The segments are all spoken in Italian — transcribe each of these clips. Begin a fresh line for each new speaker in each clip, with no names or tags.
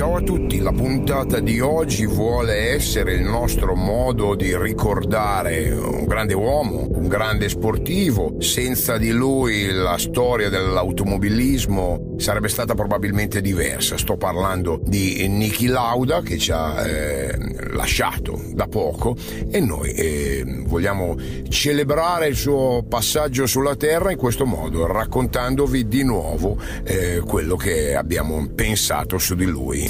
Ciao a tutti, la puntata di oggi vuole essere il nostro modo di ricordare un grande uomo, un grande sportivo. Senza di lui la storia dell'automobilismo sarebbe stata probabilmente diversa. Sto parlando di Niki Lauda che ci ha eh, lasciato da poco e noi eh, vogliamo celebrare il suo passaggio sulla Terra in questo modo, raccontandovi di nuovo eh, quello che abbiamo pensato su di lui.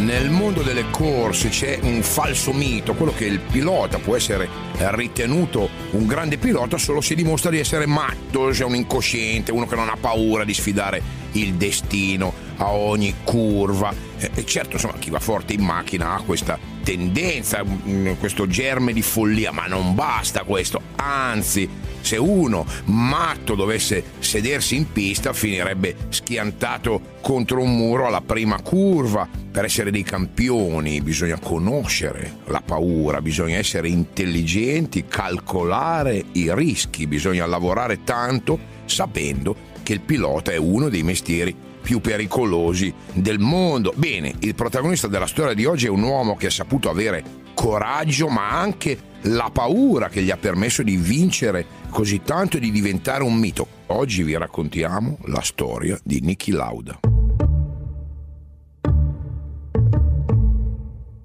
Nel mondo delle corse c'è un falso mito, quello che il pilota può essere ritenuto un grande pilota solo se dimostra di essere matto, se è un incosciente, uno che non ha paura di sfidare il destino a ogni curva. E certo, insomma, chi va forte in macchina ha questa tendenza, mm, questo germe di follia, ma non basta questo, anzi se uno matto dovesse sedersi in pista finirebbe schiantato contro un muro alla prima curva. Per essere dei campioni bisogna conoscere la paura, bisogna essere intelligenti, calcolare i rischi, bisogna lavorare tanto sapendo che il pilota è uno dei mestieri più pericolosi del mondo. Bene, il protagonista della storia di oggi è un uomo che ha saputo avere coraggio ma anche la paura che gli ha permesso di vincere così tanto e di diventare un mito. Oggi vi raccontiamo la storia di Niki Lauda.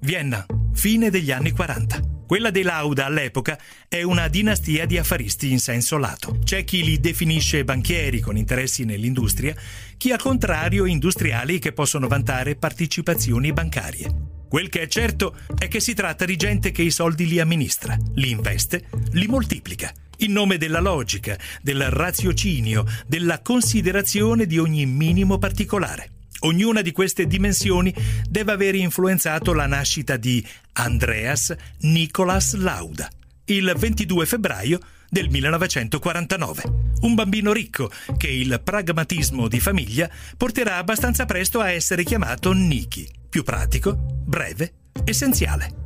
Vienna, fine degli anni 40. Quella dei Lauda all'epoca è una dinastia di affaristi in senso lato. C'è chi li definisce banchieri con interessi nell'industria, chi al contrario industriali che possono vantare partecipazioni bancarie. Quel che è certo è che si tratta di gente che i soldi li amministra, li investe, li moltiplica, in nome della logica, del raziocinio, della considerazione di ogni minimo particolare. Ognuna di queste dimensioni deve aver influenzato la nascita di Andreas Nicolas Lauda, il 22 febbraio del 1949. Un bambino ricco che il pragmatismo di famiglia porterà abbastanza presto a essere chiamato Niki, più pratico, breve, essenziale.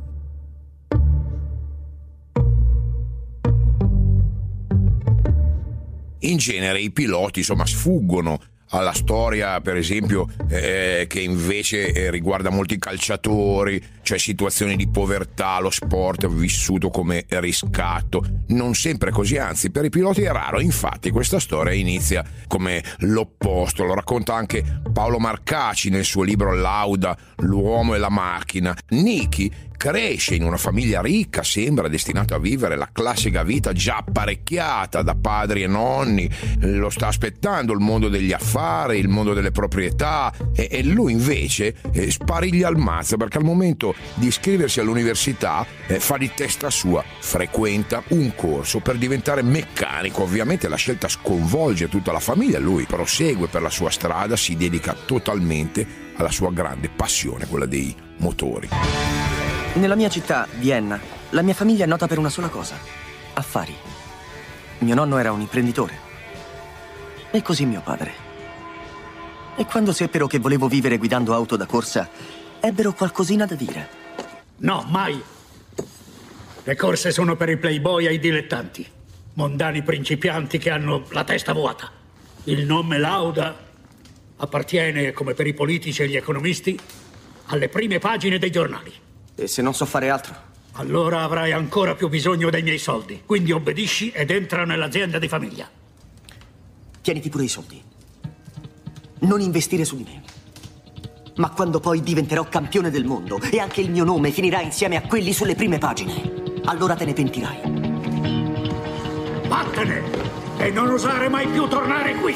In genere i piloti insomma sfuggono alla storia, per esempio, eh, che invece eh, riguarda molti calciatori, cioè situazioni di povertà, lo sport vissuto come riscatto. Non sempre così, anzi, per i piloti è raro. Infatti, questa storia inizia come l'opposto. Lo racconta anche Paolo Marcaci nel suo libro Lauda, l'uomo e la macchina. Niki cresce in una famiglia ricca, sembra destinato a vivere la classica vita già apparecchiata da padri e nonni, lo sta aspettando il mondo degli affari, il mondo delle proprietà e, e lui invece eh, spariglia al mazzo perché al momento di iscriversi all'università eh, fa di testa sua, frequenta un corso per diventare meccanico, ovviamente la scelta sconvolge tutta la famiglia, lui prosegue per la sua strada, si dedica totalmente alla sua grande passione, quella dei motori.
Nella mia città, Vienna, la mia famiglia è nota per una sola cosa. Affari. Mio nonno era un imprenditore. E così mio padre. E quando seppero che volevo vivere guidando auto da corsa, ebbero qualcosina da dire.
No, mai. Le corse sono per i playboy e i dilettanti. Mondani principianti che hanno la testa vuota. Il nome Lauda appartiene, come per i politici e gli economisti, alle prime pagine dei giornali.
E se non so fare altro?
Allora avrai ancora più bisogno dei miei soldi. Quindi obbedisci ed entra nell'azienda di famiglia.
Tieniti pure i soldi. Non investire su di me. Ma quando poi diventerò campione del mondo e anche il mio nome finirà insieme a quelli sulle prime pagine, allora te ne pentirai.
Vattene! E non osare mai più tornare qui!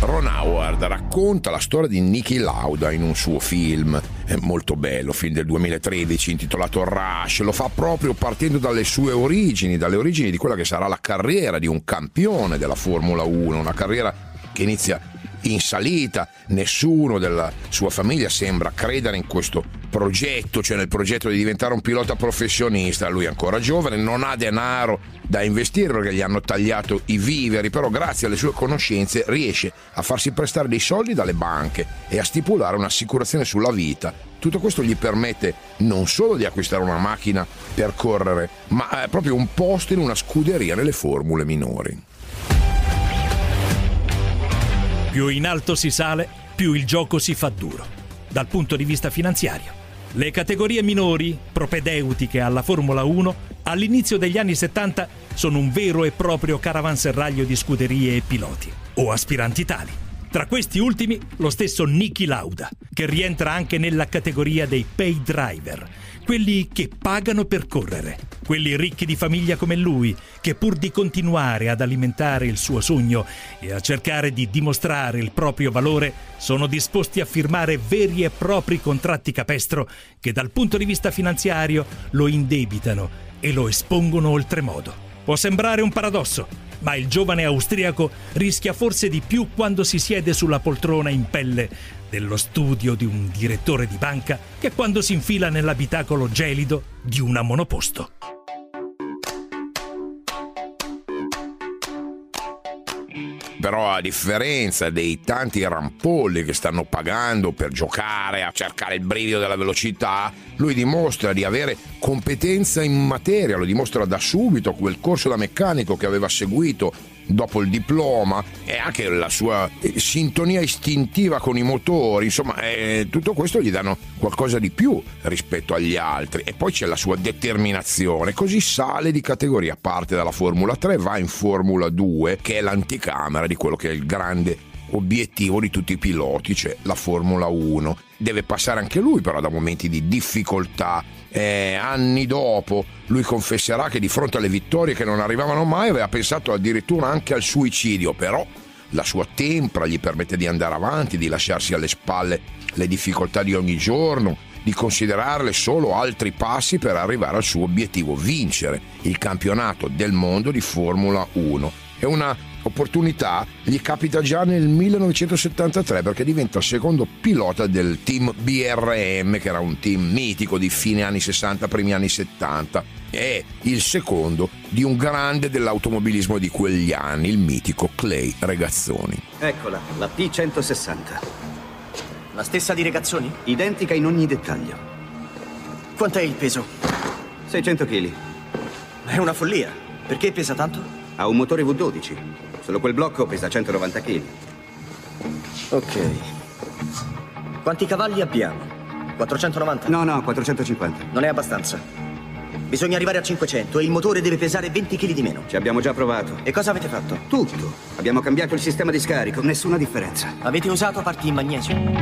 Ron Howard racconta la storia di Niki Lauda in un suo film è molto bello, film del 2013 intitolato Rush, lo fa proprio partendo dalle sue origini, dalle origini di quella che sarà la carriera di un campione della Formula 1, una carriera che inizia in salita, nessuno della sua famiglia sembra credere in questo progetto, cioè nel progetto di diventare un pilota professionista, lui è ancora giovane, non ha denaro da investire perché gli hanno tagliato i viveri, però grazie alle sue conoscenze riesce a farsi prestare dei soldi dalle banche e a stipulare un'assicurazione sulla vita. Tutto questo gli permette non solo di acquistare una macchina per correre, ma proprio un posto in una scuderia nelle formule minori.
Più in alto si sale, più il gioco si fa duro, dal punto di vista finanziario. Le categorie minori, propedeutiche alla Formula 1, all'inizio degli anni 70 sono un vero e proprio caravanserraglio di scuderie e piloti, o aspiranti tali. Tra questi ultimi lo stesso Niki Lauda, che rientra anche nella categoria dei pay driver, quelli che pagano per correre, quelli ricchi di famiglia come lui, che pur di continuare ad alimentare il suo sogno e a cercare di dimostrare il proprio valore, sono disposti a firmare veri e propri contratti capestro che dal punto di vista finanziario lo indebitano e lo espongono oltremodo. Può sembrare un paradosso, ma il giovane austriaco rischia forse di più quando si siede sulla poltrona in pelle dello studio di un direttore di banca che quando si infila nell'abitacolo gelido di una monoposto.
Però a differenza dei tanti rampolli che stanno pagando per giocare a cercare il brivido della velocità, lui dimostra di avere competenza in materia, lo dimostra da subito quel corso da meccanico che aveva seguito dopo il diploma e anche la sua eh, sintonia istintiva con i motori, insomma eh, tutto questo gli danno qualcosa di più rispetto agli altri e poi c'è la sua determinazione, così sale di categoria, parte dalla Formula 3, va in Formula 2 che è l'anticamera di quello che è il grande obiettivo di tutti i piloti, cioè la Formula 1. Deve passare anche lui però da momenti di difficoltà. Eh, anni dopo lui confesserà che di fronte alle vittorie che non arrivavano mai aveva pensato addirittura anche al suicidio, però la sua tempra gli permette di andare avanti, di lasciarsi alle spalle le difficoltà di ogni giorno, di considerarle solo altri passi per arrivare al suo obiettivo, vincere il campionato del mondo di Formula 1. È una opportunità gli capita già nel 1973 perché diventa secondo pilota del team BRM che era un team mitico di fine anni 60, primi anni 70 è il secondo di un grande dell'automobilismo di quegli anni, il mitico Clay Regazzoni.
Eccola, la P160. La stessa di Regazzoni? Identica in ogni dettaglio. Quant'è il peso?
600 kg.
È una follia. Perché pesa tanto?
Ha un motore V12. Solo quel blocco pesa 190 kg.
Ok. Quanti cavalli abbiamo? 490?
No, no, 450.
Non è abbastanza. Bisogna arrivare a 500 e il motore deve pesare 20 kg di meno.
Ci abbiamo già provato.
E cosa avete fatto?
Tutto. Abbiamo cambiato il sistema di scarico, nessuna differenza.
Avete usato parti in magnesio?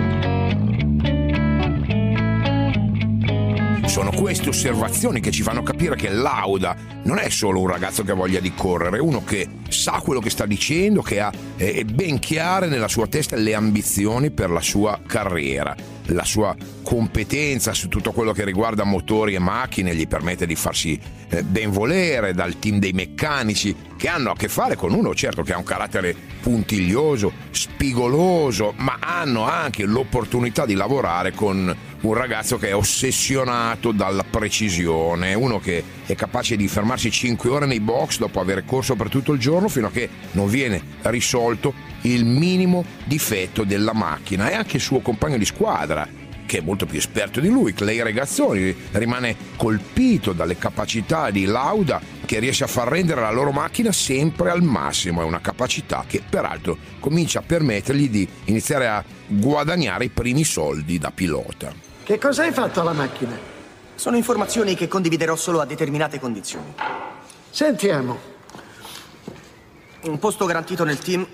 Queste osservazioni che ci fanno capire che Lauda non è solo un ragazzo che ha voglia di correre, è uno che sa quello che sta dicendo, che ha eh, ben chiare nella sua testa le ambizioni per la sua carriera la sua competenza su tutto quello che riguarda motori e macchine gli permette di farsi eh, ben volere dal team dei meccanici che hanno a che fare con uno certo che ha un carattere puntiglioso, spigoloso, ma hanno anche l'opportunità di lavorare con un ragazzo che è ossessionato dalla precisione, uno che è capace di fermarsi 5 ore nei box dopo aver corso per tutto il giorno fino a che non viene risolto il minimo difetto della macchina. E anche il suo compagno di squadra che è molto più esperto di lui, Clay Regazzoni, rimane colpito dalle capacità di Lauda che riesce a far rendere la loro macchina sempre al massimo, è una capacità che peraltro comincia a permettergli di iniziare a guadagnare i primi soldi da pilota.
Che cosa hai fatto alla macchina?
Sono informazioni che condividerò solo a determinate condizioni.
Sentiamo.
Un posto garantito nel team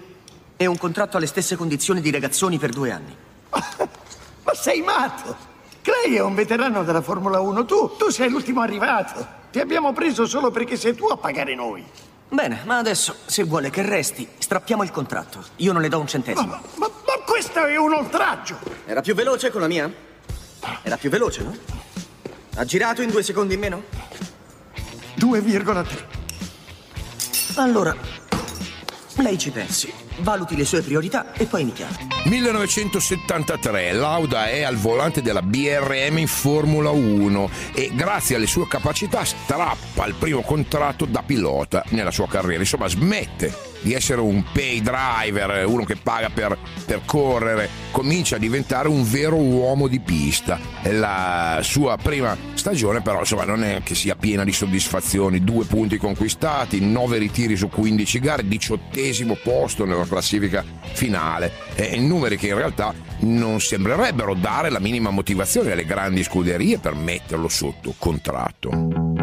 e un contratto alle stesse condizioni di ragazzoni per due anni.
Ma sei matto! Clay è un veterano della Formula 1, tu, tu sei l'ultimo arrivato. Ti abbiamo preso solo perché sei tu a pagare noi.
Bene, ma adesso, se vuole che resti, strappiamo il contratto. Io non le do un centesimo.
Ma, ma, ma questo è un oltraggio!
Era più veloce con la mia? Era più veloce, no? Ha girato in due secondi in meno?
2,3.
Allora, lei ci pensi. Valuti le sue priorità e poi mi chiami.
1973, Lauda è al volante della BRM in Formula 1 e grazie alle sue capacità strappa il primo contratto da pilota nella sua carriera, insomma smette di essere un pay driver, uno che paga per, per correre, comincia a diventare un vero uomo di pista. La sua prima stagione però insomma non è che sia piena di soddisfazioni, due punti conquistati, nove ritiri su 15 gare, diciottesimo posto nella classifica finale, e numeri che in realtà non sembrerebbero dare la minima motivazione alle grandi scuderie per metterlo sotto contratto.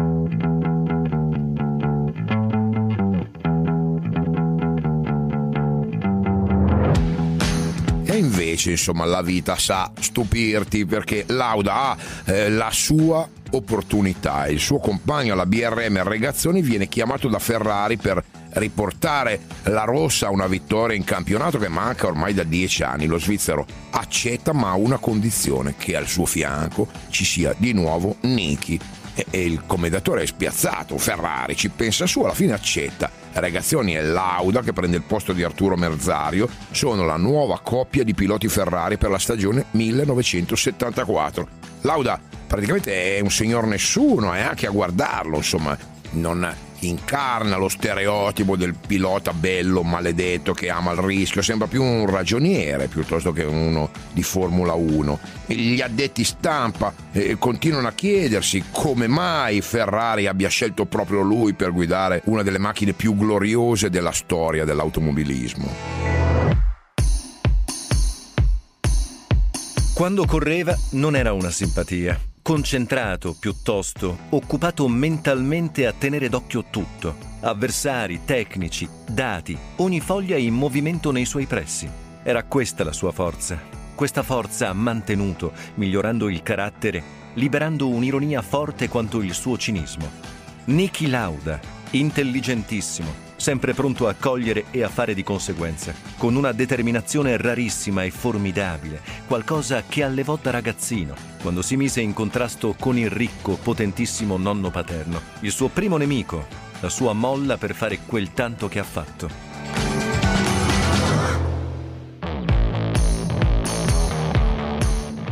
Invece, insomma, la vita sa stupirti perché Lauda ha eh, la sua opportunità. Il suo compagno alla BRM Regazzoni viene chiamato da Ferrari per riportare la rossa a una vittoria in campionato che manca ormai da dieci anni. Lo svizzero accetta ma a una condizione che al suo fianco ci sia di nuovo Niki e il commendatore è spiazzato, Ferrari ci pensa su, alla fine accetta. Regazioni e Lauda, che prende il posto di Arturo Merzario, sono la nuova coppia di piloti Ferrari per la stagione 1974. Lauda praticamente è un signor nessuno, è anche a guardarlo, insomma, non incarna lo stereotipo del pilota bello, maledetto che ama il rischio, sembra più un ragioniere piuttosto che uno di Formula 1. Gli addetti stampa eh, continuano a chiedersi come mai Ferrari abbia scelto proprio lui per guidare una delle macchine più gloriose della storia dell'automobilismo.
Quando correva non era una simpatia concentrato piuttosto, occupato mentalmente a tenere d'occhio tutto, avversari, tecnici, dati, ogni foglia in movimento nei suoi pressi. Era questa la sua forza. Questa forza ha mantenuto, migliorando il carattere, liberando un'ironia forte quanto il suo cinismo. Niki Lauda, intelligentissimo, sempre pronto a cogliere e a fare di conseguenza, con una determinazione rarissima e formidabile, qualcosa che allevò da ragazzino, quando si mise in contrasto con il ricco, potentissimo nonno paterno, il suo primo nemico, la sua molla per fare quel tanto che ha fatto.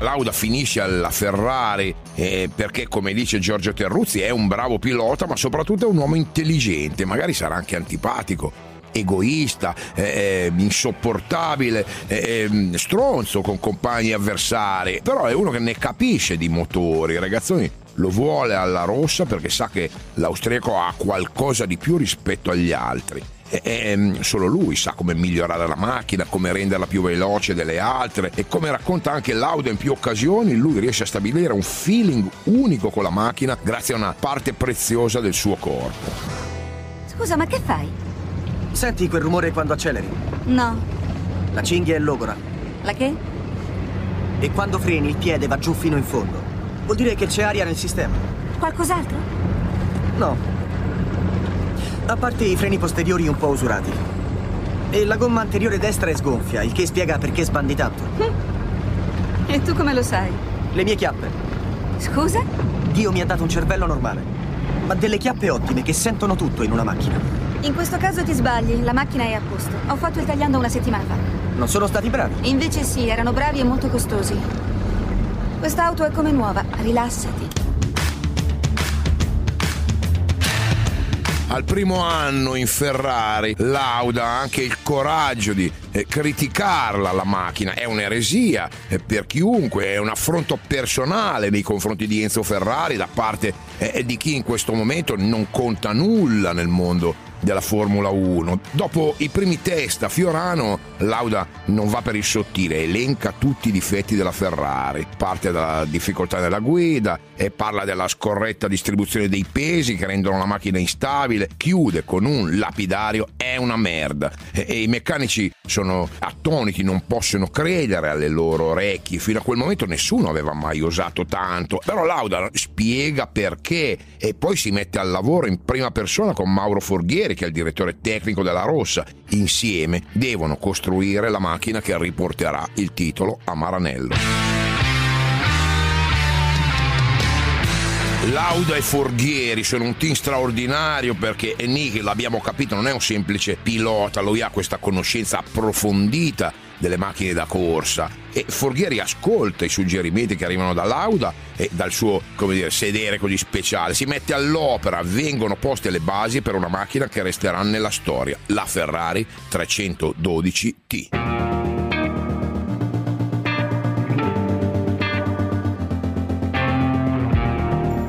Lauda finisce alla Ferrari eh, perché, come dice Giorgio Terruzzi, è un bravo pilota, ma soprattutto è un uomo intelligente, magari sarà anche antipatico egoista, eh, eh insopportabile, eh, ehm, stronzo con compagni avversari, però è uno che ne capisce di motori, ragazzoni lo vuole alla rossa perché sa che l'austriaco ha qualcosa di più rispetto agli altri e, e, solo lui sa come migliorare la macchina, come renderla più veloce delle altre e come racconta anche Lauda in più occasioni, lui riesce a stabilire un feeling unico con la macchina grazie a una parte preziosa del suo corpo.
Scusa, ma che fai?
Senti quel rumore quando acceleri?
No.
La cinghia è logora.
La che?
E quando freni il piede va giù fino in fondo. Vuol dire che c'è aria nel sistema.
Qualcos'altro?
No, a parte i freni posteriori un po' usurati. E la gomma anteriore destra è sgonfia, il che spiega perché sbandi tanto.
E tu come lo sai?
Le mie chiappe.
Scusa?
Dio mi ha dato un cervello normale, ma delle chiappe ottime che sentono tutto in una macchina.
In questo caso ti sbagli, la macchina è a posto. Ho fatto il tagliando una settimana fa.
Non sono stati bravi?
Invece sì, erano bravi e molto costosi. Quest'auto è come nuova, rilassati.
Al primo anno in Ferrari, Lauda ha anche il coraggio di eh, criticarla la macchina, è un'eresia eh, per chiunque, è un affronto personale nei confronti di Enzo Ferrari da parte eh, di chi in questo momento non conta nulla nel mondo della Formula 1. Dopo i primi test a Fiorano, Lauda non va per il sottile, elenca tutti i difetti della Ferrari, parte dalla difficoltà nella guida e parla della scorretta distribuzione dei pesi che rendono la macchina instabile, chiude con un lapidario è una merda. E, e i meccanici sono attoniti, non possono credere alle loro orecchie, fino a quel momento nessuno aveva mai usato tanto, però Lauda spiega perché e poi si mette al lavoro in prima persona con Mauro Forghieri Barbieri, che è il direttore tecnico della Rossa. Insieme devono costruire la macchina che riporterà il titolo a Maranello. Lauda e Forghieri sono un team straordinario perché Nicky, l'abbiamo capito, non è un semplice pilota, lui ha questa conoscenza approfondita delle macchine da corsa e Forghieri ascolta i suggerimenti che arrivano da Lauda e dal suo dire, sedere così speciale, si mette all'opera, vengono poste le basi per una macchina che resterà nella storia, la Ferrari 312T.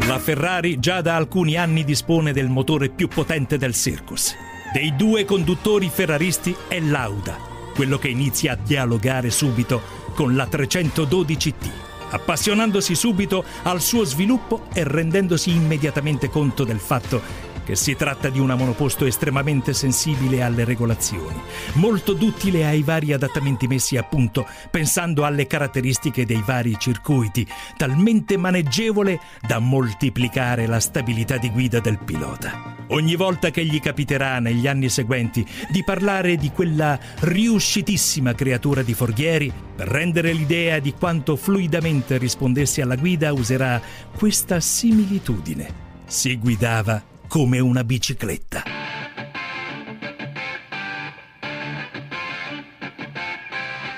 La Ferrari già da alcuni anni dispone del motore più potente del Circus. Dei due conduttori ferraristi è Lauda, quello che inizia a dialogare subito con la 312T, appassionandosi subito al suo sviluppo e rendendosi immediatamente conto del fatto che si tratta di una monoposto estremamente sensibile alle regolazioni, molto duttile ai vari adattamenti messi a punto, pensando alle caratteristiche dei vari circuiti, talmente maneggevole da moltiplicare la stabilità di guida del pilota. Ogni volta che gli capiterà negli anni seguenti di parlare di quella riuscitissima creatura di Forghieri, per rendere l'idea di quanto fluidamente rispondesse alla guida userà questa similitudine. Si guidava come una bicicletta.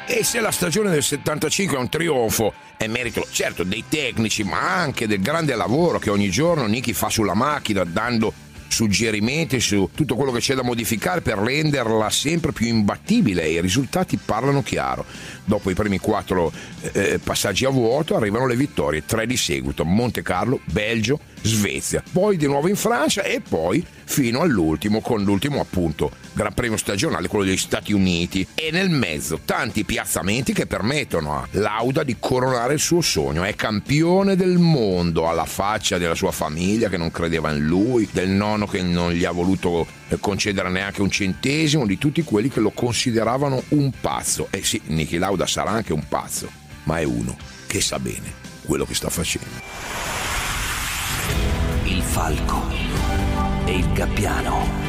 E se la stagione del 75 è un trionfo, è merito certo dei tecnici, ma anche del grande lavoro che ogni giorno Niki fa sulla macchina, dando suggerimenti su tutto quello che c'è da modificare per renderla sempre più imbattibile i risultati parlano chiaro. Dopo i primi quattro eh, passaggi a vuoto arrivano le vittorie, tre di seguito, Monte Carlo, Belgio, Svezia, poi di nuovo in Francia e poi fino all'ultimo con l'ultimo appunto Gran Premio stagionale, quello degli Stati Uniti. E nel mezzo tanti piazzamenti che permettono a Lauda di coronare il suo sogno, è campione del mondo alla faccia della sua famiglia che non credeva in lui, del nonno che non gli ha voluto eh, concedere neanche un centesimo, di tutti quelli che lo consideravano un pazzo. E sì, Niki Lauda sarà anche un pazzo, ma è uno che sa bene quello che sta facendo.
Il falco e il gabbiano.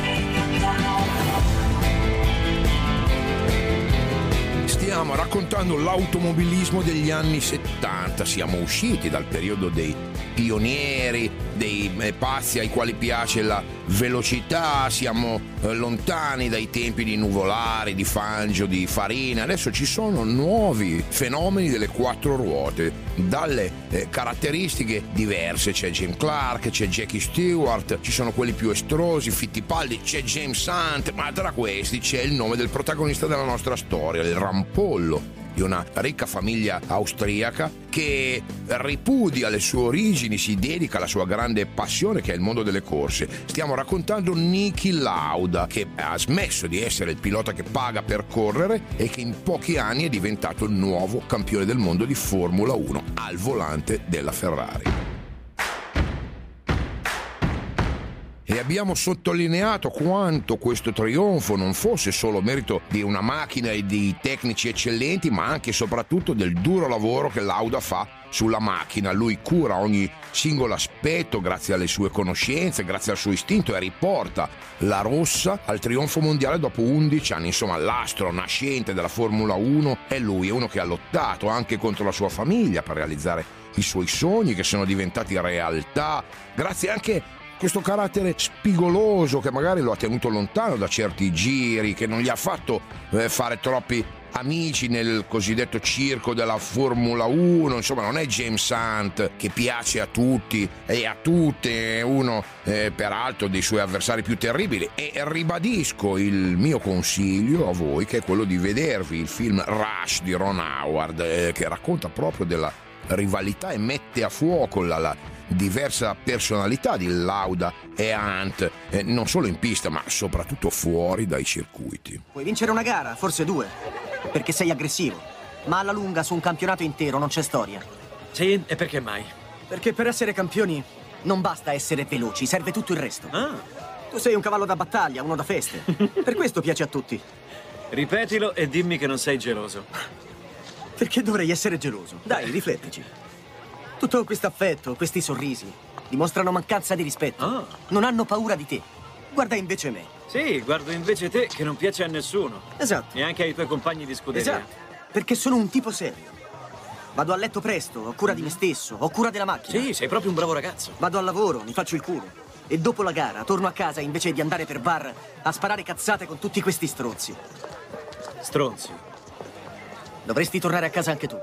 Stiamo raccontando l'automobilismo degli anni 70, siamo usciti dal periodo dei pionieri, dei eh, pazzi ai quali piace la velocità, siamo eh, lontani dai tempi di nuvolari, di Fangio, di Farina, adesso ci sono nuovi fenomeni delle quattro ruote, dalle eh, caratteristiche diverse, c'è Jim Clark, c'è Jackie Stewart, ci sono quelli più estrosi, Fittipaldi, c'è James Hunt, ma tra questi c'è il nome del protagonista della nostra storia, il rampollo di una ricca famiglia austriaca che ripudia le sue origini, si dedica alla sua grande passione che è il mondo delle corse. Stiamo raccontando Niki Lauda che ha smesso di essere il pilota che paga per correre e che in pochi anni è diventato il nuovo campione del mondo di Formula 1 al volante della Ferrari. E abbiamo sottolineato quanto questo trionfo non fosse solo merito di una macchina e di tecnici eccellenti, ma anche e soprattutto del duro lavoro che Lauda fa sulla macchina. Lui cura ogni singolo aspetto grazie alle sue conoscenze, grazie al suo istinto e riporta la rossa al trionfo mondiale dopo 11 anni. Insomma, l'astro nascente della Formula 1 è lui, è uno che ha lottato anche contro la sua famiglia per realizzare i suoi sogni che sono diventati realtà, grazie anche questo carattere spigoloso che magari lo ha tenuto lontano da certi giri, che non gli ha fatto eh, fare troppi amici nel cosiddetto circo della Formula 1, insomma non è James Hunt che piace a tutti e a tutte, uno eh, peraltro dei suoi avversari più terribili. E ribadisco il mio consiglio a voi che è quello di vedervi il film Rush di Ron Howard eh, che racconta proprio della rivalità e mette a fuoco la, la diversa personalità di Lauda e Hunt, eh, non solo in pista ma soprattutto fuori dai circuiti.
Puoi vincere una gara, forse due, perché sei aggressivo, ma alla lunga su un campionato intero non c'è storia.
Sì, e perché mai?
Perché per essere campioni non basta essere veloci, serve tutto il resto.
Ah.
Tu sei un cavallo da battaglia, uno da feste. per questo piace a tutti.
Ripetilo e dimmi che non sei geloso.
Perché dovrei essere geloso? Dai, riflettici. Tutto questo affetto, questi sorrisi, dimostrano mancanza di rispetto.
Ah.
Non hanno paura di te. Guarda invece me.
Sì, guardo invece te che non piace a nessuno.
Esatto.
Neanche ai tuoi compagni di scuderia.
Esatto. Perché sono un tipo serio. Vado a letto presto, ho cura di me stesso, ho cura della macchina.
Sì, sei proprio un bravo ragazzo.
Vado al lavoro, mi faccio il culo. E dopo la gara torno a casa invece di andare per bar a sparare cazzate con tutti questi stronzi.
Stronzi.
Dovresti tornare a casa anche tu.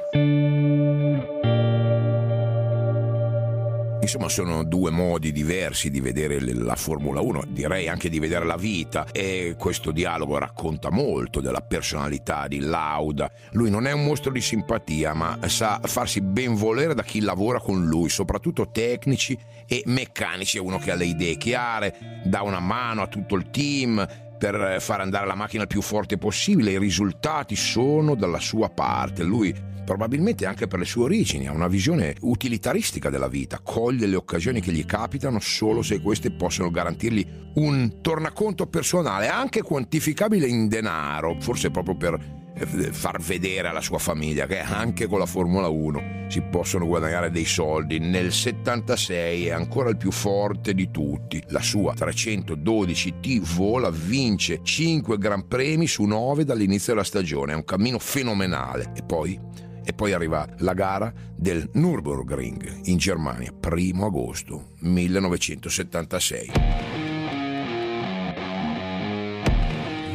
Insomma, sono due modi diversi di vedere la Formula 1, direi anche di vedere la vita e questo dialogo racconta molto della personalità di Lauda. Lui non è un mostro di simpatia, ma sa farsi ben volere da chi lavora con lui, soprattutto tecnici e meccanici. È uno che ha le idee chiare, dà una mano a tutto il team, per far andare la macchina il più forte possibile, i risultati sono dalla sua parte. Lui probabilmente anche per le sue origini, ha una visione utilitaristica della vita, coglie le occasioni che gli capitano solo se queste possono garantirgli un tornaconto personale, anche quantificabile in denaro, forse proprio per eh, far vedere alla sua famiglia che anche con la Formula 1 si possono guadagnare dei soldi. Nel 76 è ancora il più forte di tutti. La sua 312 T vola, vince 5 Gran Premi su 9 dall'inizio della stagione. È un cammino fenomenale. E poi e poi arriva la gara del Nürburgring in Germania, primo agosto 1976.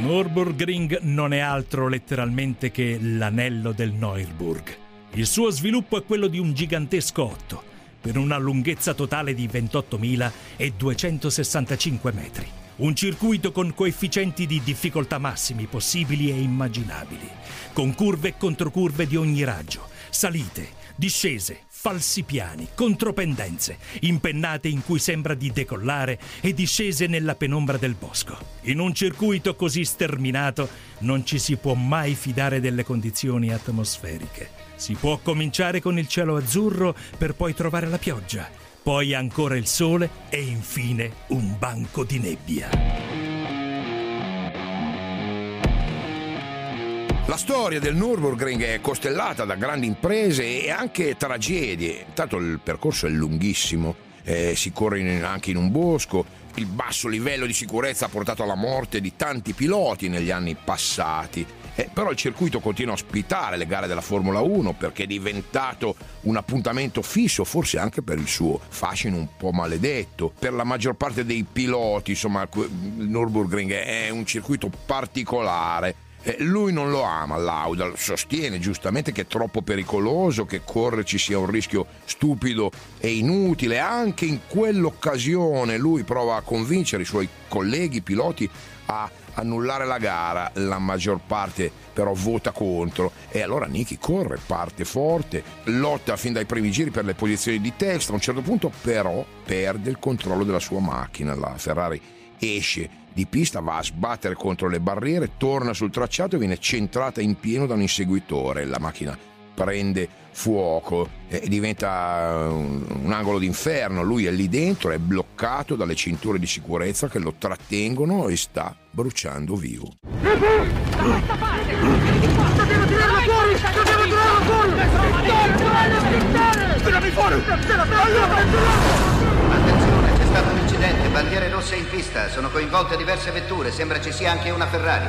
Nürburgring non è altro letteralmente che l'anello del Neuburg. Il suo sviluppo è quello di un gigantesco otto, per una lunghezza totale di 28.265 metri. Un circuito con coefficienti di difficoltà massimi possibili e immaginabili, con curve e controcurve di ogni raggio, salite, discese, falsi piani, contropendenze, impennate in cui sembra di decollare e discese nella penombra del bosco. In un circuito così sterminato non ci si può mai fidare delle condizioni atmosferiche. Si può cominciare con il cielo azzurro per poi trovare la pioggia poi ancora il sole e infine un banco di nebbia.
La storia del Nürburgring è costellata da grandi imprese e anche tragedie. Intanto il percorso è lunghissimo, eh, si corre in, anche in un bosco, il basso livello di sicurezza ha portato alla morte di tanti piloti negli anni passati. Eh, però il circuito continua a ospitare le gare della Formula 1 perché è diventato un appuntamento fisso, forse anche per il suo fascino un po' maledetto. Per la maggior parte dei piloti, insomma, il Nürburgring è un circuito particolare. Eh, lui non lo ama, Lauda, sostiene giustamente che è troppo pericoloso, che correrci sia un rischio stupido e inutile. Anche in quell'occasione lui prova a convincere i suoi colleghi piloti a annullare la gara, la maggior parte però vota contro. E allora Niki corre, parte forte, lotta fin dai primi giri per le posizioni di testa, a un certo punto però perde il controllo della sua macchina, la Ferrari esce di pista, va a sbattere contro le barriere, torna sul tracciato e viene centrata in pieno da un inseguitore, la macchina prende fuoco e diventa un, un angolo d'inferno. Lui è lì dentro, è bloccato dalle cinture di sicurezza che lo trattengono e sta bruciando vivo. Tirarlo fuori! Tirami fuori!
Attenzione, c'è stato un incidente, bandiere rosse in pista, sono coinvolte diverse vetture, sembra ci sia anche una Ferrari.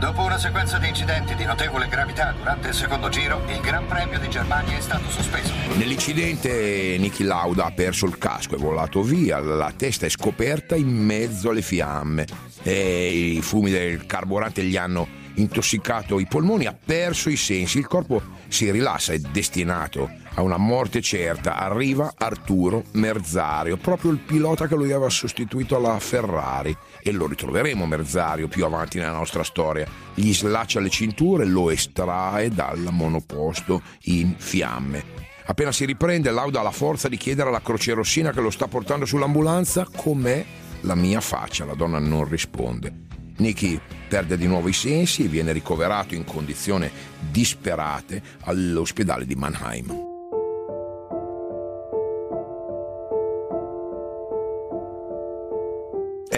Dopo una sequenza di incidenti di notevole gravità durante il secondo giro, il Gran Premio di Germania è stato sospeso.
Nell'incidente Niki Lauda ha perso il casco, è volato via, la testa è scoperta in mezzo alle fiamme e i fumi del carburante gli hanno intossicato i polmoni, ha perso i sensi, il corpo si rilassa, è destinato a una morte certa. Arriva Arturo Merzario, proprio il pilota che lui aveva sostituito alla Ferrari e lo ritroveremo Merzario più avanti nella nostra storia. Gli slaccia le cinture, lo estrae dal monoposto in fiamme. Appena si riprende, Lauda ha la forza di chiedere alla Croce Rossina che lo sta portando sull'ambulanza com'è la mia faccia. La donna non risponde. Nicky perde di nuovo i sensi e viene ricoverato in condizioni disperate all'ospedale di Mannheim.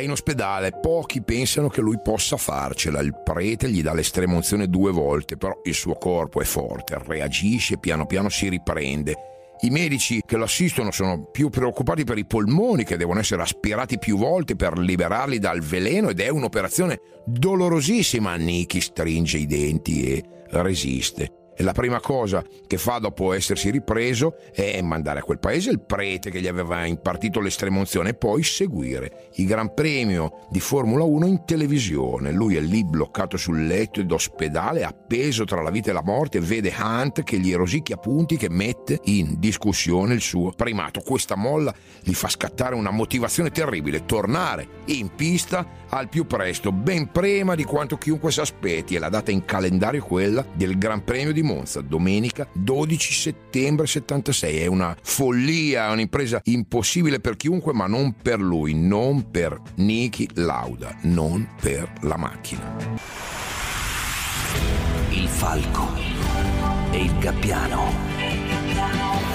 In ospedale, pochi pensano che lui possa farcela. Il prete gli dà l'estrema unzione due volte, però il suo corpo è forte, reagisce, piano piano si riprende. I medici che lo assistono sono più preoccupati per i polmoni che devono essere aspirati più volte per liberarli dal veleno ed è un'operazione dolorosissima. Nicky stringe i denti e resiste. La prima cosa che fa dopo essersi ripreso è mandare a quel paese il prete che gli aveva impartito l'estremozione e poi seguire il Gran Premio di Formula 1 in televisione. Lui è lì bloccato sul letto d'ospedale, appeso tra la vita e la morte, vede Hunt che gli rosicchia punti, che mette in discussione il suo primato. Questa molla gli fa scattare una motivazione terribile, tornare in pista al più presto, ben prima di quanto chiunque si aspetti, e la data in calendario è quella del Gran Premio di Monza, domenica 12 settembre 76. È una follia, è un'impresa impossibile per chiunque, ma non per lui, non per Niki Lauda, non per la macchina.
Il falco e il gabbiano.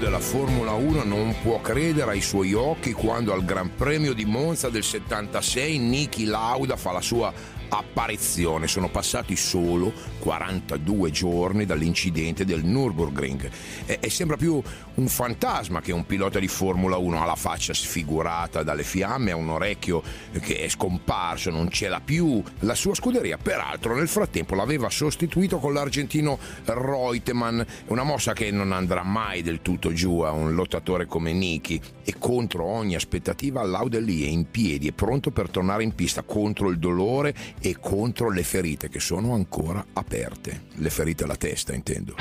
Della Formula 1 non può credere ai suoi occhi quando al Gran Premio di Monza del 76 Niki Lauda fa la sua apparizione. Sono passati solo 42 giorni dall'incidente del Nürburgring e, e, sembra più un fantasma che un pilota di Formula 1 ha la faccia sfigurata dalle fiamme, ha un orecchio che è scomparso, non ce l'ha più. La sua scuderia, peraltro, nel frattempo l'aveva sostituito con l'argentino Reutemann, una mossa che non andrà mai del tutto giù a un lottatore come Niki e contro ogni aspettativa Lauda lì è in piedi, è pronto per tornare in pista contro il dolore e contro le ferite che sono ancora aperte. Le ferite alla testa, intendo.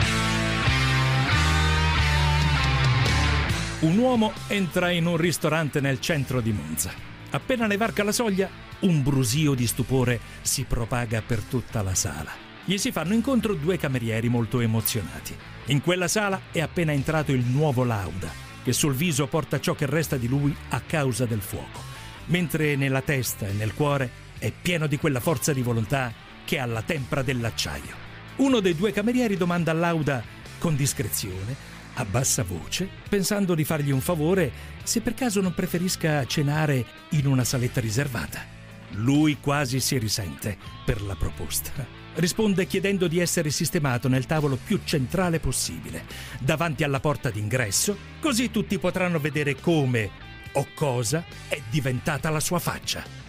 Un uomo entra in un ristorante nel centro di Monza. Appena ne varca la soglia, un brusio di stupore si propaga per tutta la sala. Gli si fanno incontro due camerieri molto emozionati. In quella sala è appena entrato il nuovo Lauda, che sul viso porta ciò che resta di lui a causa del fuoco, mentre nella testa e nel cuore è pieno di quella forza di volontà che ha la tempra dell'acciaio. Uno dei due camerieri domanda a Lauda con discrezione, a bassa voce, pensando di fargli un favore, se per caso non preferisca cenare in una saletta riservata. Lui quasi si risente per la proposta. Risponde chiedendo di essere sistemato nel tavolo più centrale possibile, davanti alla porta d'ingresso, così tutti potranno vedere come o cosa è diventata la sua faccia.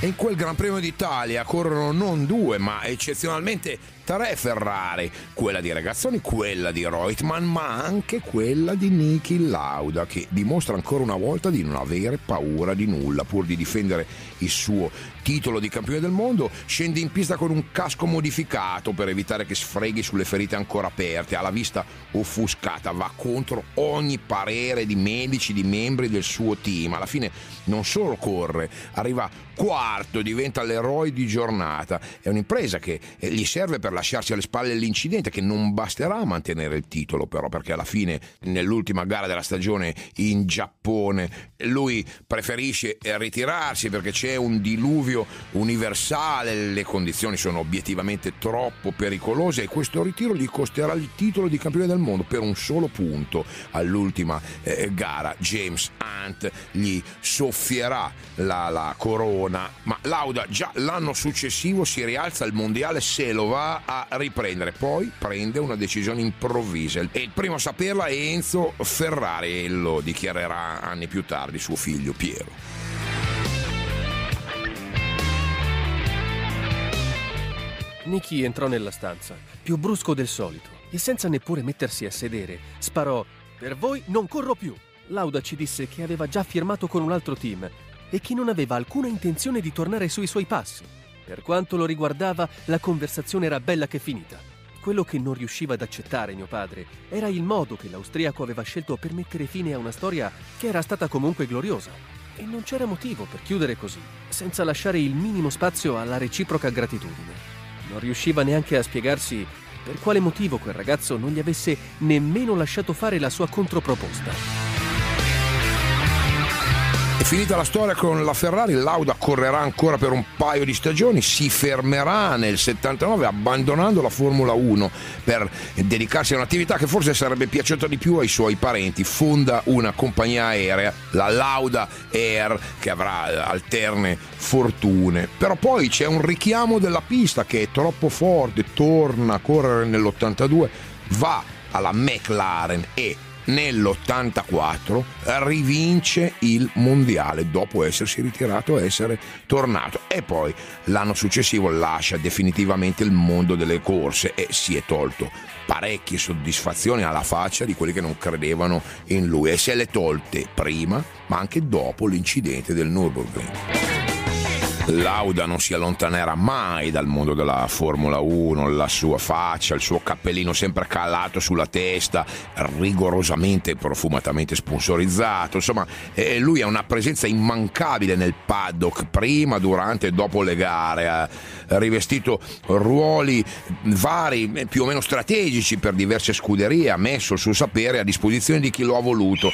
E in quel Gran Premio d'Italia corrono non due, ma eccezionalmente tre Ferrari, quella di Ragazzoni, quella di Reutemann, ma anche quella di Niki Lauda, che dimostra ancora una volta di non avere paura di nulla, pur di difendere il suo titolo di campione del mondo, scende in pista con un casco modificato per evitare che sfreghi sulle ferite ancora aperte, ha la vista offuscata, va contro ogni parere di medici, di membri del suo team, alla fine non solo corre, arriva quarto, diventa l'eroe di giornata, è un'impresa che eh, gli serve per lasciarsi alle spalle l'incidente che non basterà a mantenere il titolo però perché alla fine nell'ultima gara della stagione in Giappone lui preferisce ritirarsi perché c'è un diluvio universale, le condizioni sono obiettivamente troppo pericolose e questo ritiro gli costerà il titolo di campione del mondo per un solo punto all'ultima eh, gara. James Hunt gli soffierà la, la corona, ma Lauda già l'anno successivo si rialza al mondiale se lo va a riprendere. Poi prende una decisione improvvisa e il primo a saperla è Enzo Ferrari e lo dichiarerà anni più tardi suo figlio Piero.
Nicky entrò nella stanza, più brusco del solito, e senza neppure mettersi a sedere, sparò Per voi non corro più. Lauda ci disse che aveva già firmato con un altro team e che non aveva alcuna intenzione di tornare sui suoi passi. Per quanto lo riguardava, la conversazione era bella che finita. Quello che non riusciva ad accettare mio padre era il modo che l'austriaco aveva scelto per mettere fine a una storia che era stata comunque gloriosa. E non c'era motivo per chiudere così, senza lasciare il minimo spazio alla reciproca gratitudine. Non riusciva neanche a spiegarsi per quale motivo quel ragazzo non gli avesse nemmeno lasciato fare la sua controproposta.
È finita la storia con la Ferrari, Lauda correrà ancora per un paio di stagioni, si fermerà nel 79 abbandonando la Formula 1 per dedicarsi a un'attività che forse sarebbe piaciuta di più ai suoi parenti. Fonda una compagnia aerea, la Lauda Air, che avrà alterne fortune. Però poi c'è un richiamo della pista che è troppo forte, torna a correre nell'82, va alla McLaren e nell'84 rivince il mondiale dopo essersi ritirato e essere tornato e poi l'anno successivo lascia definitivamente il mondo delle corse e si è tolto parecchie soddisfazioni alla faccia di quelli che non credevano in lui e se le tolte prima ma anche dopo l'incidente del Nürburgring. Lauda non si allontanerà mai dal mondo della Formula 1, la sua faccia, il suo cappellino sempre calato sulla testa, rigorosamente e profumatamente sponsorizzato. Insomma, eh, lui ha una presenza immancabile nel paddock, prima, durante e dopo le gare. Ha rivestito ruoli vari, eh, più o meno strategici per diverse scuderie, ha messo il suo sapere a disposizione di chi lo ha voluto.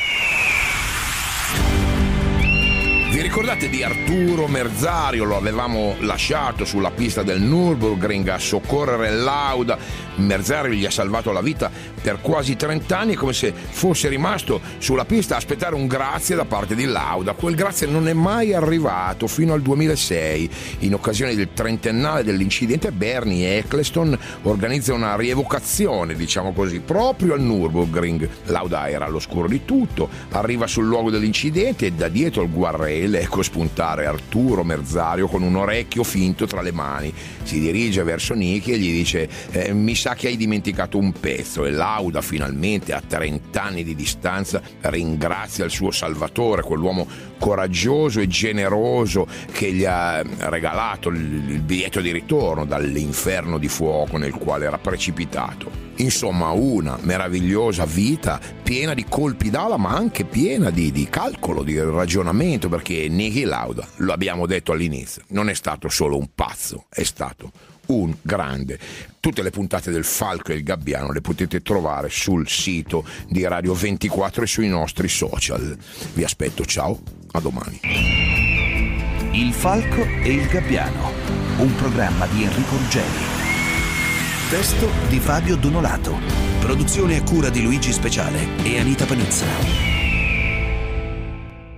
Ricordate di Arturo Merzario? Lo avevamo lasciato sulla pista del Nürburgring a soccorrere Lauda. Merzario gli ha salvato la vita per quasi 30 anni, come se fosse rimasto sulla pista a aspettare un grazie da parte di Lauda. Quel grazie non è mai arrivato fino al 2006. In occasione del trentennale dell'incidente, Bernie Eccleston organizza una rievocazione, diciamo così, proprio al Nürburgring. Lauda era all'oscuro di tutto, arriva sul luogo dell'incidente e da dietro il guarrello ecco spuntare Arturo Merzario con un orecchio finto tra le mani. Si dirige verso Nicky e gli dice: eh, Mi sa che hai dimenticato un pezzo. E Lauda, finalmente, a 30 anni di distanza, ringrazia il suo salvatore, quell'uomo coraggioso e generoso che gli ha regalato il, biglietto di ritorno dall'inferno di fuoco nel quale era precipitato. Insomma, una meravigliosa vita piena di colpi d'ala, ma anche piena di, di calcolo, di ragionamento, perché Niki Lauda, lo abbiamo detto all'inizio, non è stato solo un pazzo, è stato un grande. Tutte le puntate del Falco e il Gabbiano le potete trovare sul sito di Radio 24 e sui nostri social. Vi aspetto, ciao, a domani.
Il Falco e il Gabbiano, un programma di Enrico Ruggeri. Testo di Fabio Donolato. Produzione a cura di Luigi Speciale e Anita Panizza.